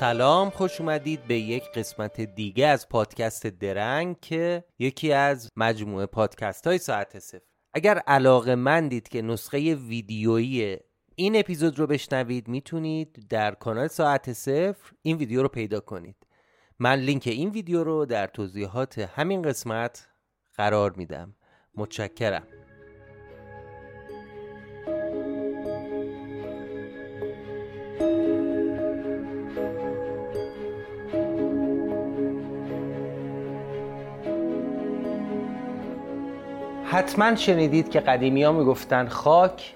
سلام خوش اومدید به یک قسمت دیگه از پادکست درنگ که یکی از مجموعه پادکست های ساعت صفر. اگر علاقه مندید که نسخه ویدیویی این اپیزود رو بشنوید می‌تونید در کانال ساعت صفر این ویدیو رو پیدا کنید. من لینک این ویدیو رو در توضیحات همین قسمت قرار میدم. متشکرم. حتما شنیدید که قدیمی ها می‌گفتن خاک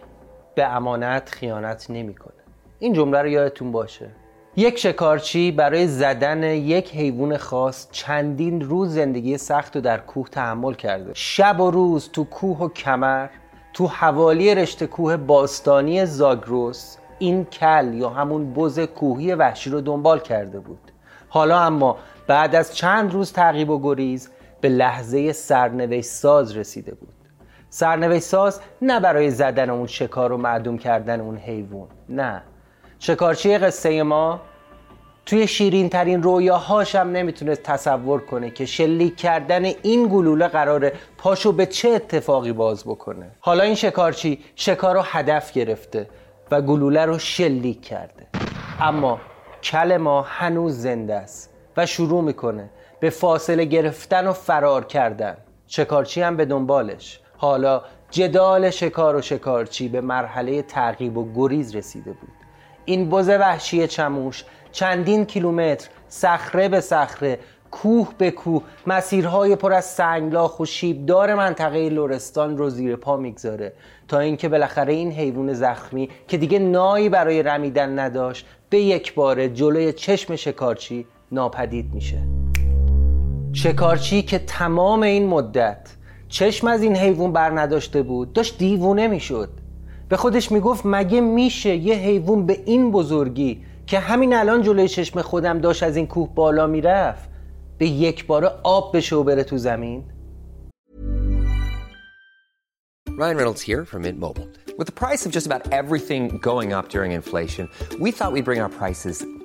به امانت خیانت نمی‌کنه. این جمله رو یادتون باشه. یک شکارچی برای زدن یک حیوان خاص چندین روز زندگی سخت رو در کوه تحمل کرده. شب و روز تو کوه و کمر تو حوالی رشته کوه باستانی زاگروس این کل یا همون بز کوهی وحشی رو دنبال کرده بود. حالا اما بعد از چند روز تعقیب و گریز به لحظه سرنوشت ساز رسیده بود. سرنوشت ساز نه برای زدن اون شکار و معدوم کردن اون حیوان نه. شکارچی قصه ما؟ توی شیرین ترین رویاهاش هم نمی‌تونه تصور کنه که شلیک کردن این گلوله قراره پاشو به چه اتفاقی باز بکنه. حالا این شکارچی شکار رو هدف گرفته و گلوله رو شلیک کرده. اما کل ما هنوز زنده است و شروع می‌کنه به فاصله گرفتن و فرار کردن. شکارچی هم به دنبالش؟ حالا جدال شکار و شکارچی به مرحله تعقیب و گریز رسیده بود. این بز وحشی چموش چندین کیلومتر صخره به صخره کوه به کوه مسیرهای پر از سنگلاخ و شیبدار منطقه لرستان رو زیر پا می‌گذاره تا اینکه بالاخره این حیوان زخمی که دیگه نایی برای رمیدن نداشت به یک باره جلوی چشم شکارچی ناپدید میشه. شکارچی که تمام این مدت چشم از این حیوان بر نداشته بود. داشت دیوونه می‌شد. به خودش می‌گفت مگه میشه یه حیوان به این بزرگی که همین الان جلوی چشم خودم داشت از این کوه بالا می‌رفت به یک باره آب بشه و بره تو زمین؟ Ryan Reynolds here from Mint Mobile. With the price of just about everything going up during inflation, we thought we'd bring our prices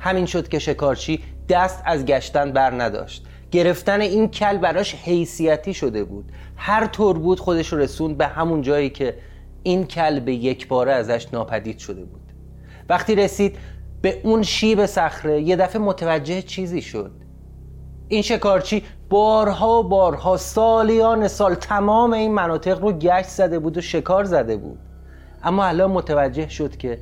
همین شد که شکارچی دست از گشتن بر نداشت. گرفتن این کل براش حیثیتی شده بود. هر طور بود خودش رسوند به همون جایی که این کل به یک باره ازش ناپدید شده بود. وقتی رسید به اون شیب صخره یه دفعه متوجه چیزی شد. این شکارچی بارها بارها سالیان سال تمام این مناطق رو گشت زده بود و شکار زده بود. اما الان متوجه شد که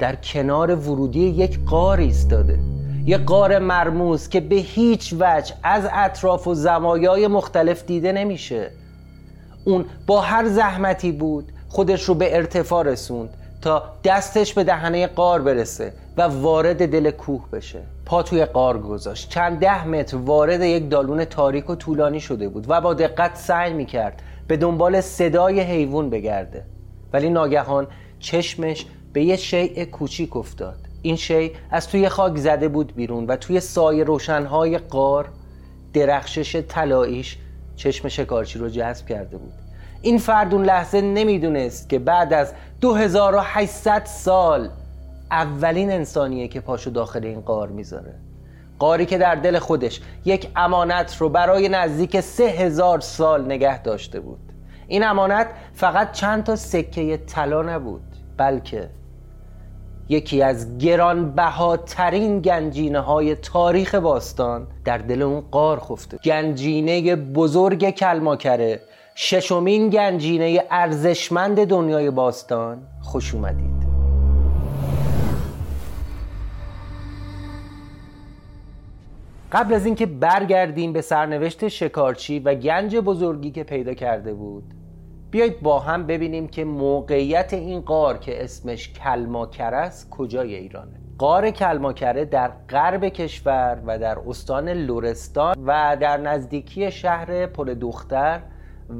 در کنار ورودی یک غار ایستاده. یک غار مرموز که به هیچ وجه از اطراف و زوایای مختلف دیده نمیشه. اون با هر زحمتی بود خودش رو به ارتفاع رسوند تا دستش به دهنه قار برسه و وارد دل کوه بشه. پا توی قار گذاشت. چند ده متر وارد یک دالون تاریک و طولانی شده بود و با دقت سعی می‌کرد به دنبال صدای حیوان بگرده. ولی ناگهان چشمش به یه شیء کوچیک افتاد. این شیء از توی خاک زده بود بیرون و توی سایه روشنهای قار درخشش طلاییش چشم شکارچی رو جذب کرده بود. این فرد اون لحظه نمی‌دونست که بعد از 2800 سال اولین انسانیه که پاشو داخل این قار می‌ذاره. قاری که در دل خودش یک امانت رو برای نزدیک سه هزار سال نگه داشته بود. این امانت فقط چند تا سکه طلا نبود بلکه یکی از گرانبهاترین گنجینه های تاریخ باستان در دل اون قار خفته. گنجینه بزرگ کلماکره ششمین گنجینه ارزشمند دنیای باستان. خوش اومدید. قبل از اینکه برگردیم به سرنوشت شکارچی و گنج بزرگی که پیدا کرده بود بیایید با هم ببینیم که موقعیت این قار که اسمش کلماکره است کجای ایرانه. قار کلماکره در غرب کشور و در استان لورستان و در نزدیکی شهر پل دختر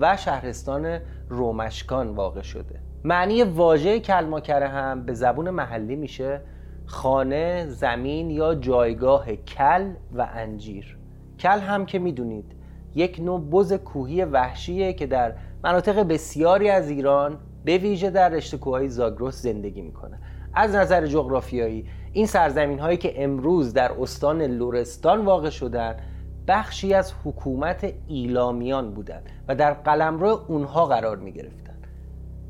و شهرستان رومشکان واقع شده. معنی واژه کلماکره هم به زبون محلی میشه خانه، زمین یا جایگاه کل و انجیر. کل هم که می‌دونید یک نوع بز کوهی وحشیه که در مناطق بسیاری از ایران به ویژه در رشته کوههای زاگرس زندگی می‌کنه از نظر جغرافیایی این سرزمین هایی که امروز در استان لورستان واقع شدن بخشی از حکومت ایلامیان بودند و در قلمرو اونها قرار می گرفتن.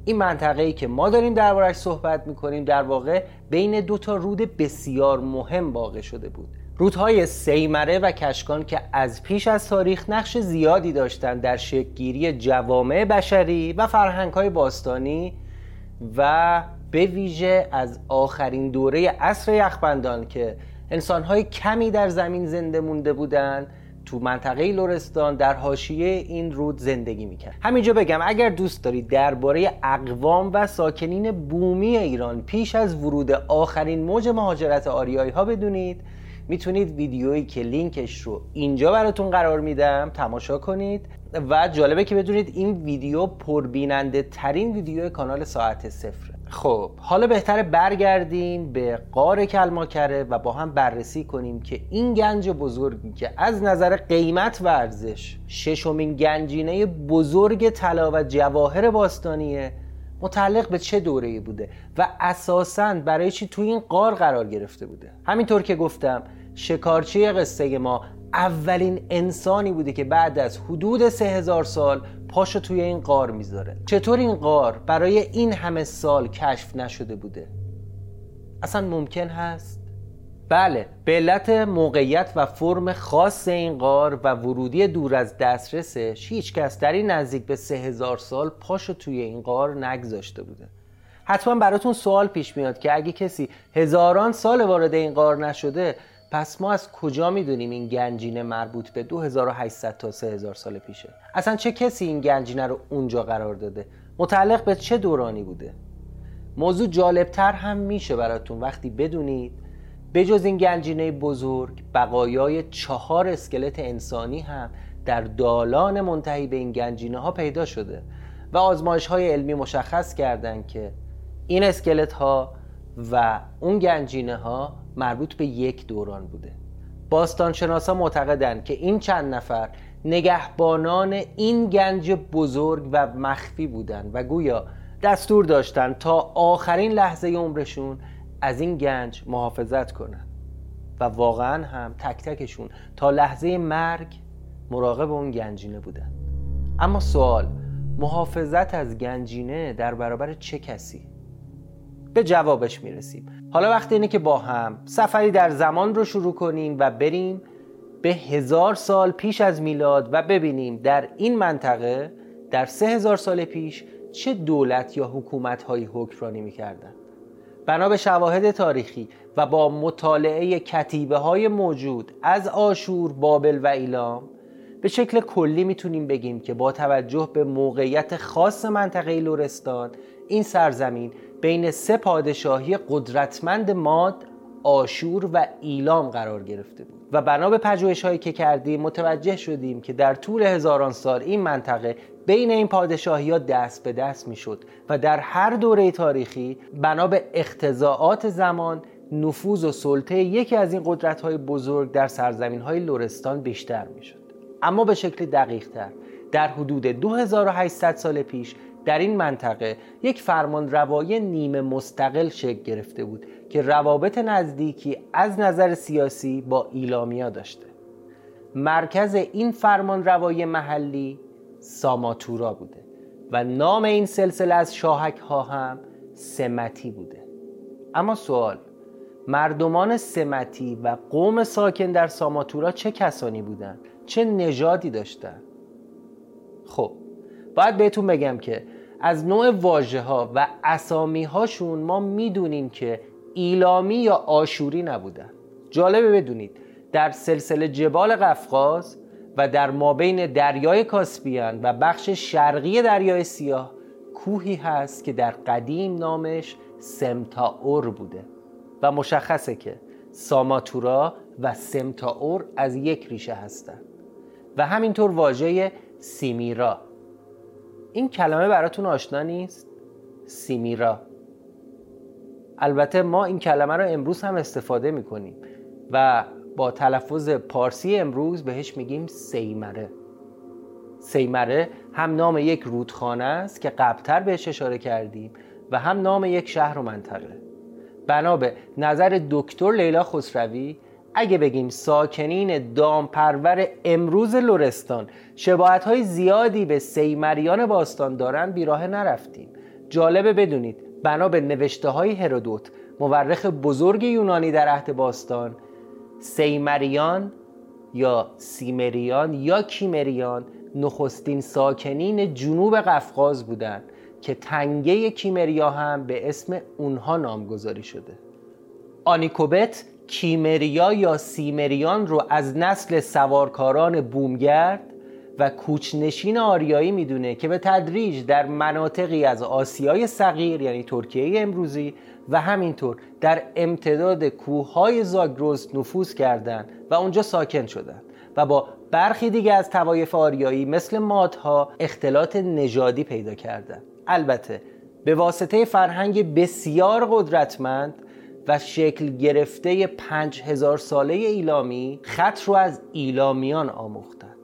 این منطقه ای که ما داریم دربارش صحبت می کنیم در واقع بین دو تا رود بسیار مهم واقع شده بود رودهای سیمره و کشکان که از پیش از تاریخ نقش زیادی داشتند در شکلگیری جوامع بشری و فرهنگهای باستانی و به ویژه از آخرین دوره عصر یخبندان که انسانهای کمی در زمین زنده مونده بودند تو منطقه لورستان در حاشیه این رود زندگی می‌کرد. همینجا بگم اگر دوست دارید درباره اقوام و ساکنین بومی ایران پیش از ورود آخرین موج مهاجرت آریایی ها بدونید می‌تونید ویدیویی که لینکش رو اینجا براتون قرار میدم تماشا کنید و جالبه که بدونید این ویدیو پربیننده ترین ویدیو کانال ساعت صفره. خب حالا بهتره برگردیم به قار کلماکره و با هم بررسی کنیم که این گنج بزرگی که از نظر قیمت و ارزش ششمین گنجینه بزرگ طلا و جواهر باستانیه متعلق به چه دوره‌ای بوده و اساساً برای چی توی این قار قرار گرفته بوده؟ همینطور که گفتم شکارچی قصه ما اولین انسانی بوده که بعد از حدود سه هزار سال پاشو توی این قار می‌ذاره. چطور این قار برای این همه سال کشف نشده بوده؟ اصلا ممکن هست؟ بله به علت موقعیت و فرم خاص این غار و ورودی دور از دسترسش هیچ کس در این نزدیک به سه هزار سال پاشو توی این غار نگذاشته بوده. حتما براتون سوال پیش میاد که اگه کسی هزاران سال وارد این غار نشده پس ما از کجا می‌دونیم این گنجینه مربوط به 2800 تا 3000 سال پیشه؟ اصلا چه کسی این گنجینه رو اونجا قرار داده؟ متعلق به چه دورانی بوده؟ موضوع جالبتر هم میشه براتون. وقتی بدونید بجز این گنجینه بزرگ بقایای چهار اسکلت انسانی هم در دالان منتهی به این گنجینه ها پیدا شده و آزمایش های علمی مشخص کردند که این اسکلت ها و اون گنجینه ها مربوط به یک دوران بوده. باستانشناسا معتقدند که این چند نفر نگهبانان این گنج بزرگ و مخفی بودند و گویا دستور داشتند تا آخرین لحظه عمرشون از این گنج محافظت کنند و واقعا هم تک تکشون تا لحظه مرگ مراقب اون گنجینه بودن. اما سوال محافظت از گنجینه در برابر چه کسی؟ به جوابش می‌رسیم. حالا وقت اینه که با هم سفری در زمان رو شروع کنیم و بریم به هزار سال پیش از میلاد و ببینیم در این منطقه در سه هزار سال پیش چه دولت یا حکومت هایی حکمرانی می‌کردن. بنا به شواهد تاریخی و با مطالعه کتیبه های موجود از آشور، بابل و ایلام به شکل کلی می‌تونیم بگیم که با توجه به موقعیت خاص منطقه لورستان این سرزمین بین سه پادشاهی قدرتمند ماد آشور و ایلام قرار گرفته بود. و بنا به پژوهش هایی که کردیم متوجه شدیم که در طول هزاران سال این منطقه بین این پادشاهی ها دست به دست می شد و در هر دوره تاریخی بنا به اختزاعات زمان نفوذ و سلطه یکی از این قدرت های بزرگ در سرزمین های لورستان بیشتر می شد اما به شکل دقیق تر در حدود 2800 سال پیش در این منطقه یک فرمان روایی نیمه مستقل شکل گرفته بود که روابط نزدیکی از نظر سیاسی با ایلامیا داشته. مرکز این فرمان روایی محلی ساماتورا بوده و نام این سلسله از شاهک ها هم سمتی بوده. اما سوال مردمان سمتی و قوم ساکن در ساماتورا چه کسانی بودند؟ چه نژادی داشتند؟ خب باید بهتون بگم که از نوع واژه ها و اسامی هاشون ما می‌دونیم که ایلامی یا آشوری نبودن. جالبه بدونید در سلسله جبال قفقاز و در مابین دریای کاسپیان و بخش شرقی دریای سیاه کوهی هست که در قدیم نامش سمتاور بوده و مشخصه که ساماتورا و سمتاور از یک ریشه هستند و همینطور واژه سیمیرا. این کلمه براتون آشنا نیست؟ سیمیرا. البته ما این کلمه رو امروز هم استفاده می‌کنیم و با تلفظ پارسی امروز بهش میگیم سیمره. سیمره هم نام یک رودخانه است که قبلتر بهش اشاره کردیم و هم نام یک شهر و منطقه. بنا به نظر دکتر لیلا خسروی اگه بگیم ساکنین دامپرور امروز لورستان شباعت های زیادی به سیمریان باستان دارن بیراه نرفتیم. جالبه بدونید بنا به نوشته های هرودوت مورخ بزرگ یونانی در عهد باستان سیمریان یا سیمریان یا کیمریان نخستین ساکنین جنوب قفقاز بودند که تنگه کیمریا هم به اسم اونها نامگذاری شده. آنیکوبت کیمریا یا سیمریان رو از نسل سوارکاران بومگرد و کوچنشین آریایی می‌دونه که به تدریج در مناطقی از آسیای صغیر یعنی ترکیه امروزی و همینطور در امتداد کوههای زاگرس نفوذ کردند و اونجا ساکن شدند و با برخی دیگه از توایف آریایی مثل مادها اختلاط نژادی پیدا کردند البته به واسطه فرهنگ بسیار قدرتمند و شکل گرفته پنج هزار ساله ایلامی خط رو از ایلامیان آموختند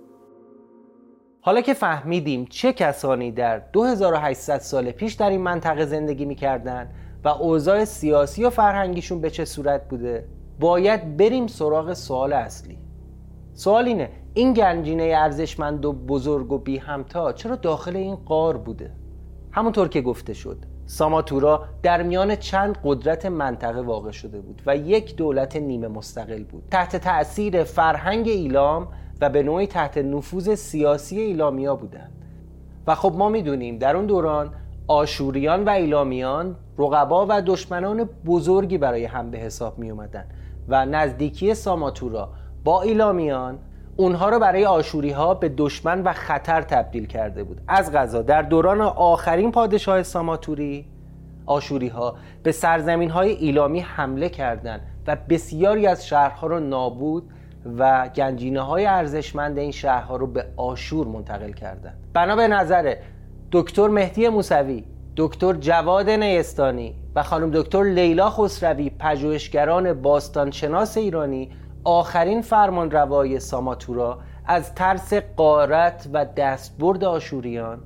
حالا که فهمیدیم چه کسانی در 2800 سال پیش در این منطقه زندگی می‌کردن و اوضاع سیاسی و فرهنگیشون به چه صورت بوده باید بریم سراغ سوال اصلی. سوال اینه این گنجینه ارزشمند و بزرگ و بی همتا چرا داخل این قار بوده؟ همونطور که گفته شد. ساماتورا در میان چند قدرت منطقه واقع شده بود و یک دولت نیمه مستقل بود. تحت تأثیر فرهنگ ایلام و به نوعی تحت نفوذ سیاسی ایلامیا بودند. و خب ما می‌دونیم در اون دوران آشوریان و ایلامیان رقبا و دشمنان بزرگی برای هم به حساب می اومدن و نزدیکی ساماتورا با ایلامیان اونها رو برای آشوری ها به دشمن و خطر تبدیل کرده بود. از غذا. در دوران آخرین پادشاه ساماتوری آشوری ها به سرزمین های ایلامی حمله کردند و بسیاری از شهرها رو نابود و گنجینه های ارزشمند این شهرها رو به آشور منتقل کردند. بنا به نظر دکتر مهدی موسوی دکتر جواد نیستانی و خانم دکتر لیلا خسروی پژوهشگران باستانشناس ایرانی آخرین فرمان روای ساماتورا از ترس قارت و دستبرد آشوریان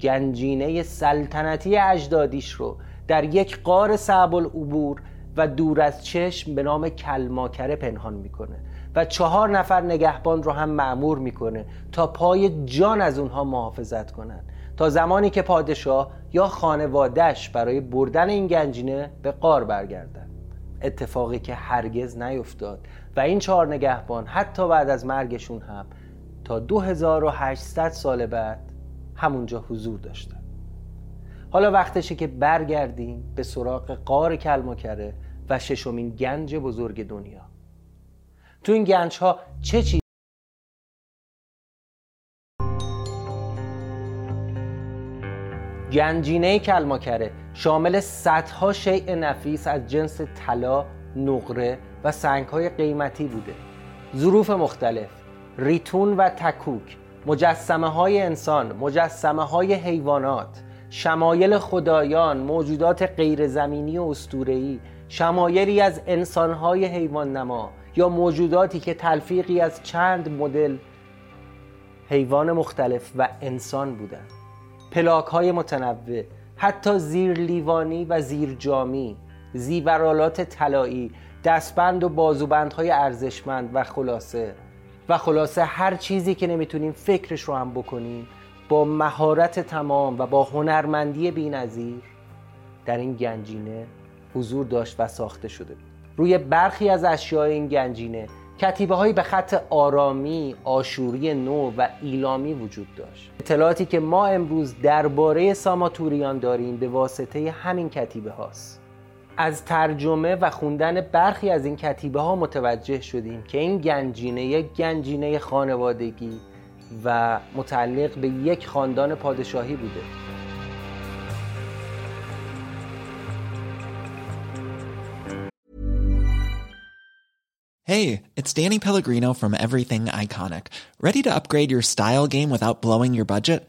گنجینه سلطنتی اجدادیش رو در یک قار صعب العبور و دور از چشم به نام کلماکره پنهان می‌کنه و چهار نفر نگهبان رو هم معمور می‌کنه تا پای جان از اونها محافظت کنن تا زمانی که پادشاه یا خانوادهش برای بردن این گنجینه به قار برگردن اتفاقی که هرگز نیفتاد. و این چهار نگهبان حتی بعد از مرگشون هم تا 2800 سال بعد همونجا حضور داشتن. حالا وقتشه که برگردیم به سراغ قار کلمکره و ششمین گنج بزرگ دنیا. تو این گنج ها چه چیز گنجینه کلماکره شامل صدها شیء نفیس از جنس طلا، نقره و سنگهای قیمتی بوده. ظروف مختلف ریتون و تکوک مجسمه های انسان مجسمه های حیوانات شمایل خدایان موجودات غیرزمینی و استورهی شمایلی از انسانهای حیوان نما یا موجوداتی که تلفیقی از چند مدل حیوان مختلف و انسان بودند. پلاک های متنوع حتی زیر لیوانی و زیر جامی زیورالات طلایی دستبند و بازوبندهای ارزشمند و خلاصه. و خلاصه هر چیزی که نمی‌تونیم فکرش رو هم بکنیم با مهارت تمام و با هنرمندی بینظیر در این گنجینه حضور داشت و ساخته شده روی برخی از اشیای این گنجینه کتیبه هایی به خط آرامی، آشوری نو و ایلامی وجود داشت. اطلاعاتی که ما امروز درباره ساماتوریان داریم به واسطه همین کتیبه هاست. از ترجمه و خوندن برخی از این کتیبه ها متوجه شدیم که این گنجینه یک گنجینه خانوادگی و متعلق به یک خاندان پادشاهی بوده Hey, it's Danny Pellegrino from Everything Iconic. Ready to upgrade your style game without blowing your budget?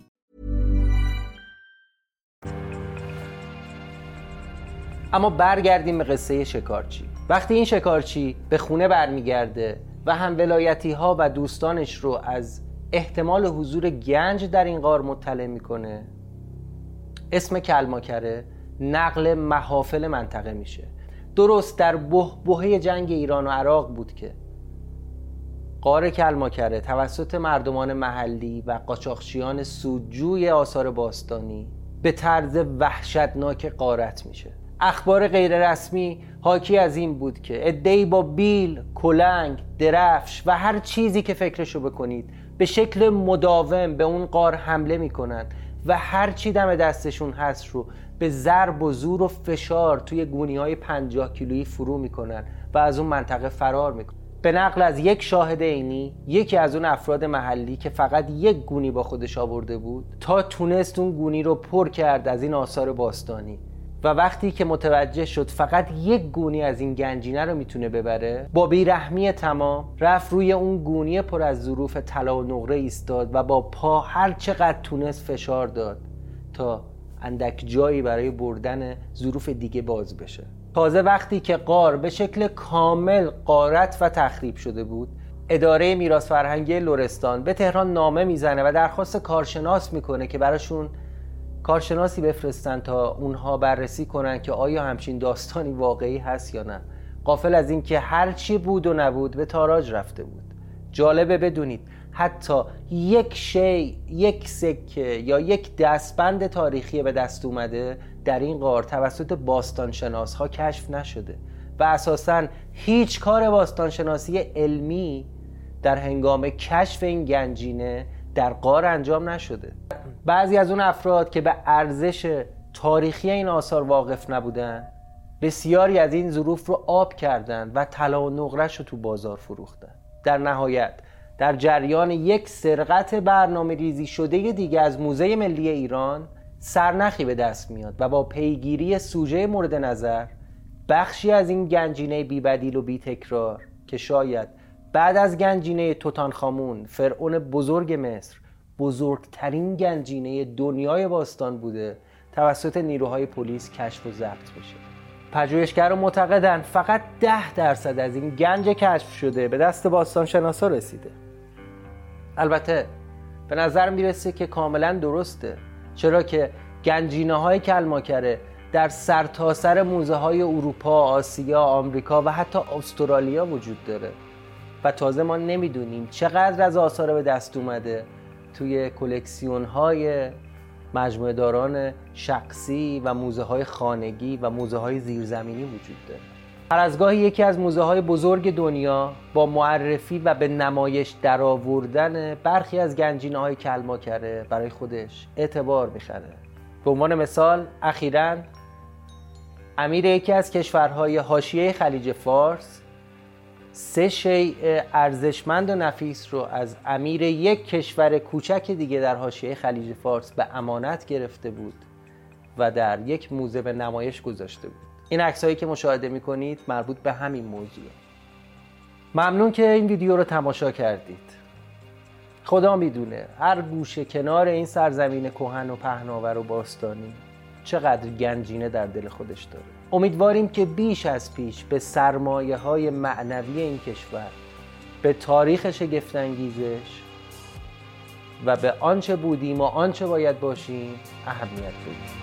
اما برگردیم به قصه شکارچی. وقتی این شکارچی به خونه برمیگرده و هم ولایتی ها و دوستانش رو از احتمال حضور گنج در این غار مطلع می‌کنه اسم کلماکره نقل محافل منطقه میشه. درست در بهبهه جنگ ایران و عراق بود که قار کلماکره توسط مردمان محلی و قاچاقچیان سودجوی آثار باستانی به طرز وحشتناک قارت میشه. اخبار غیررسمی حاکی از این بود که ادهی با بیل، کلنگ، درفش و هر چیزی که فکرشو بکنید به شکل مداوم به اون قار حمله می‌کنن و هر چی دم دستشون هست رو به ضرب و زور و فشار توی گونی های 50 کیلویی فرو می‌کنن و از اون منطقه فرار می‌کنن به نقل از یک شاهد عینی یکی از اون افراد محلی که فقط یک گونی با خودش آورده بود تا تونست اون گونی رو پر کرد از این آثار باستانی. و وقتی که متوجه شد فقط یک گونی از این گنجینه رو می‌تونه ببره با بیرحمی تمام رفت روی اون گونی پر از ظروف طلا و نقره ایستاد و با پا هر چقدر تونست فشار داد تا اندک جایی برای بردن ظروف دیگه باز بشه. تازه وقتی که قار به شکل کامل قارت و تخریب شده بود اداره میراث فرهنگی لرستان به تهران نامه می‌زنه و درخواست کارشناس می‌کنه که براشون کارشناسی بفرستن تا اونها بررسی کنن که آیا همچین داستانی واقعی هست یا نه. قافل از اینکه هر چی بود و نبود به تاراج رفته بود. جالبه بدونید حتی یک شی یک سکه یا یک دستبند تاریخی به دست اومده در این غار توسط باستانشناس ها کشف نشده و اساسا هیچ کار باستانشناسی علمی در هنگام کشف این گنجینه در قار انجام نشده. بعضی از اون افراد که به ارزش تاریخی این آثار واقف نبودن بسیاری از این ظروف رو آب کردند و طلا و نقرش رو تو بازار فروختن. در نهایت در جریان یک سرقت برنامه ریزی شده دیگه از موزه ملی ایران سرنخی به دست میاد و با پیگیری سوژه مورد نظر بخشی از این گنجینه بیبدیل و بی تکرار که شاید بعد از گنجینه توتانخامون فرعون بزرگ مصر بزرگترین گنجینه دنیای باستان بوده توسط نیروهای پلیس کشف و ضبط بشه. پژوهشگران معتقدند فقط ده درصد از این گنج کشف شده به دست باستان شناسا رسیده. البته به نظر می‌رسه که کاملا درسته. چرا که گنجینه های کلماکره در سرتاسر سر موزه های اروپا، آسیا، آمریکا و حتی استرالیا وجود داره. و تازه ما نمی‌دونیم چقدر از آثار به دست اومده توی کلکسیون های مجموعه داران شخصی و موزه های خانگی و موزه های زیرزمینی وجود داره. هر از گاهی یکی از موزه های بزرگ دنیا با معرفی و به نمایش درآوردن برخی از گنجینه های کلماکره برای خودش اعتبار می‌خره. به عنوان مثال اخیرا امیر یکی از کشورهای حاشیه خلیج فارس سه شیء ارزشمند و نفیس رو از امیر یک کشور کوچک دیگه در حاشیه خلیج فارس به امانت گرفته بود و در یک موزه به نمایش گذاشته بود. این عکسایی که مشاهده می‌کنید مربوط به همین موضوع. ممنون که این ویدیو رو تماشا کردید. خدا می‌دونه هر گوشه کنار این سرزمین کهن و پهناور و باستانی چقدر گنجینه در دل خودش داره. امیدواریم که بیش از پیش به سرمایه های معنوی این کشور به تاریخ شگفتانگیزش و به آنچه بودیم و آنچه باید باشیم اهمیت بدیم.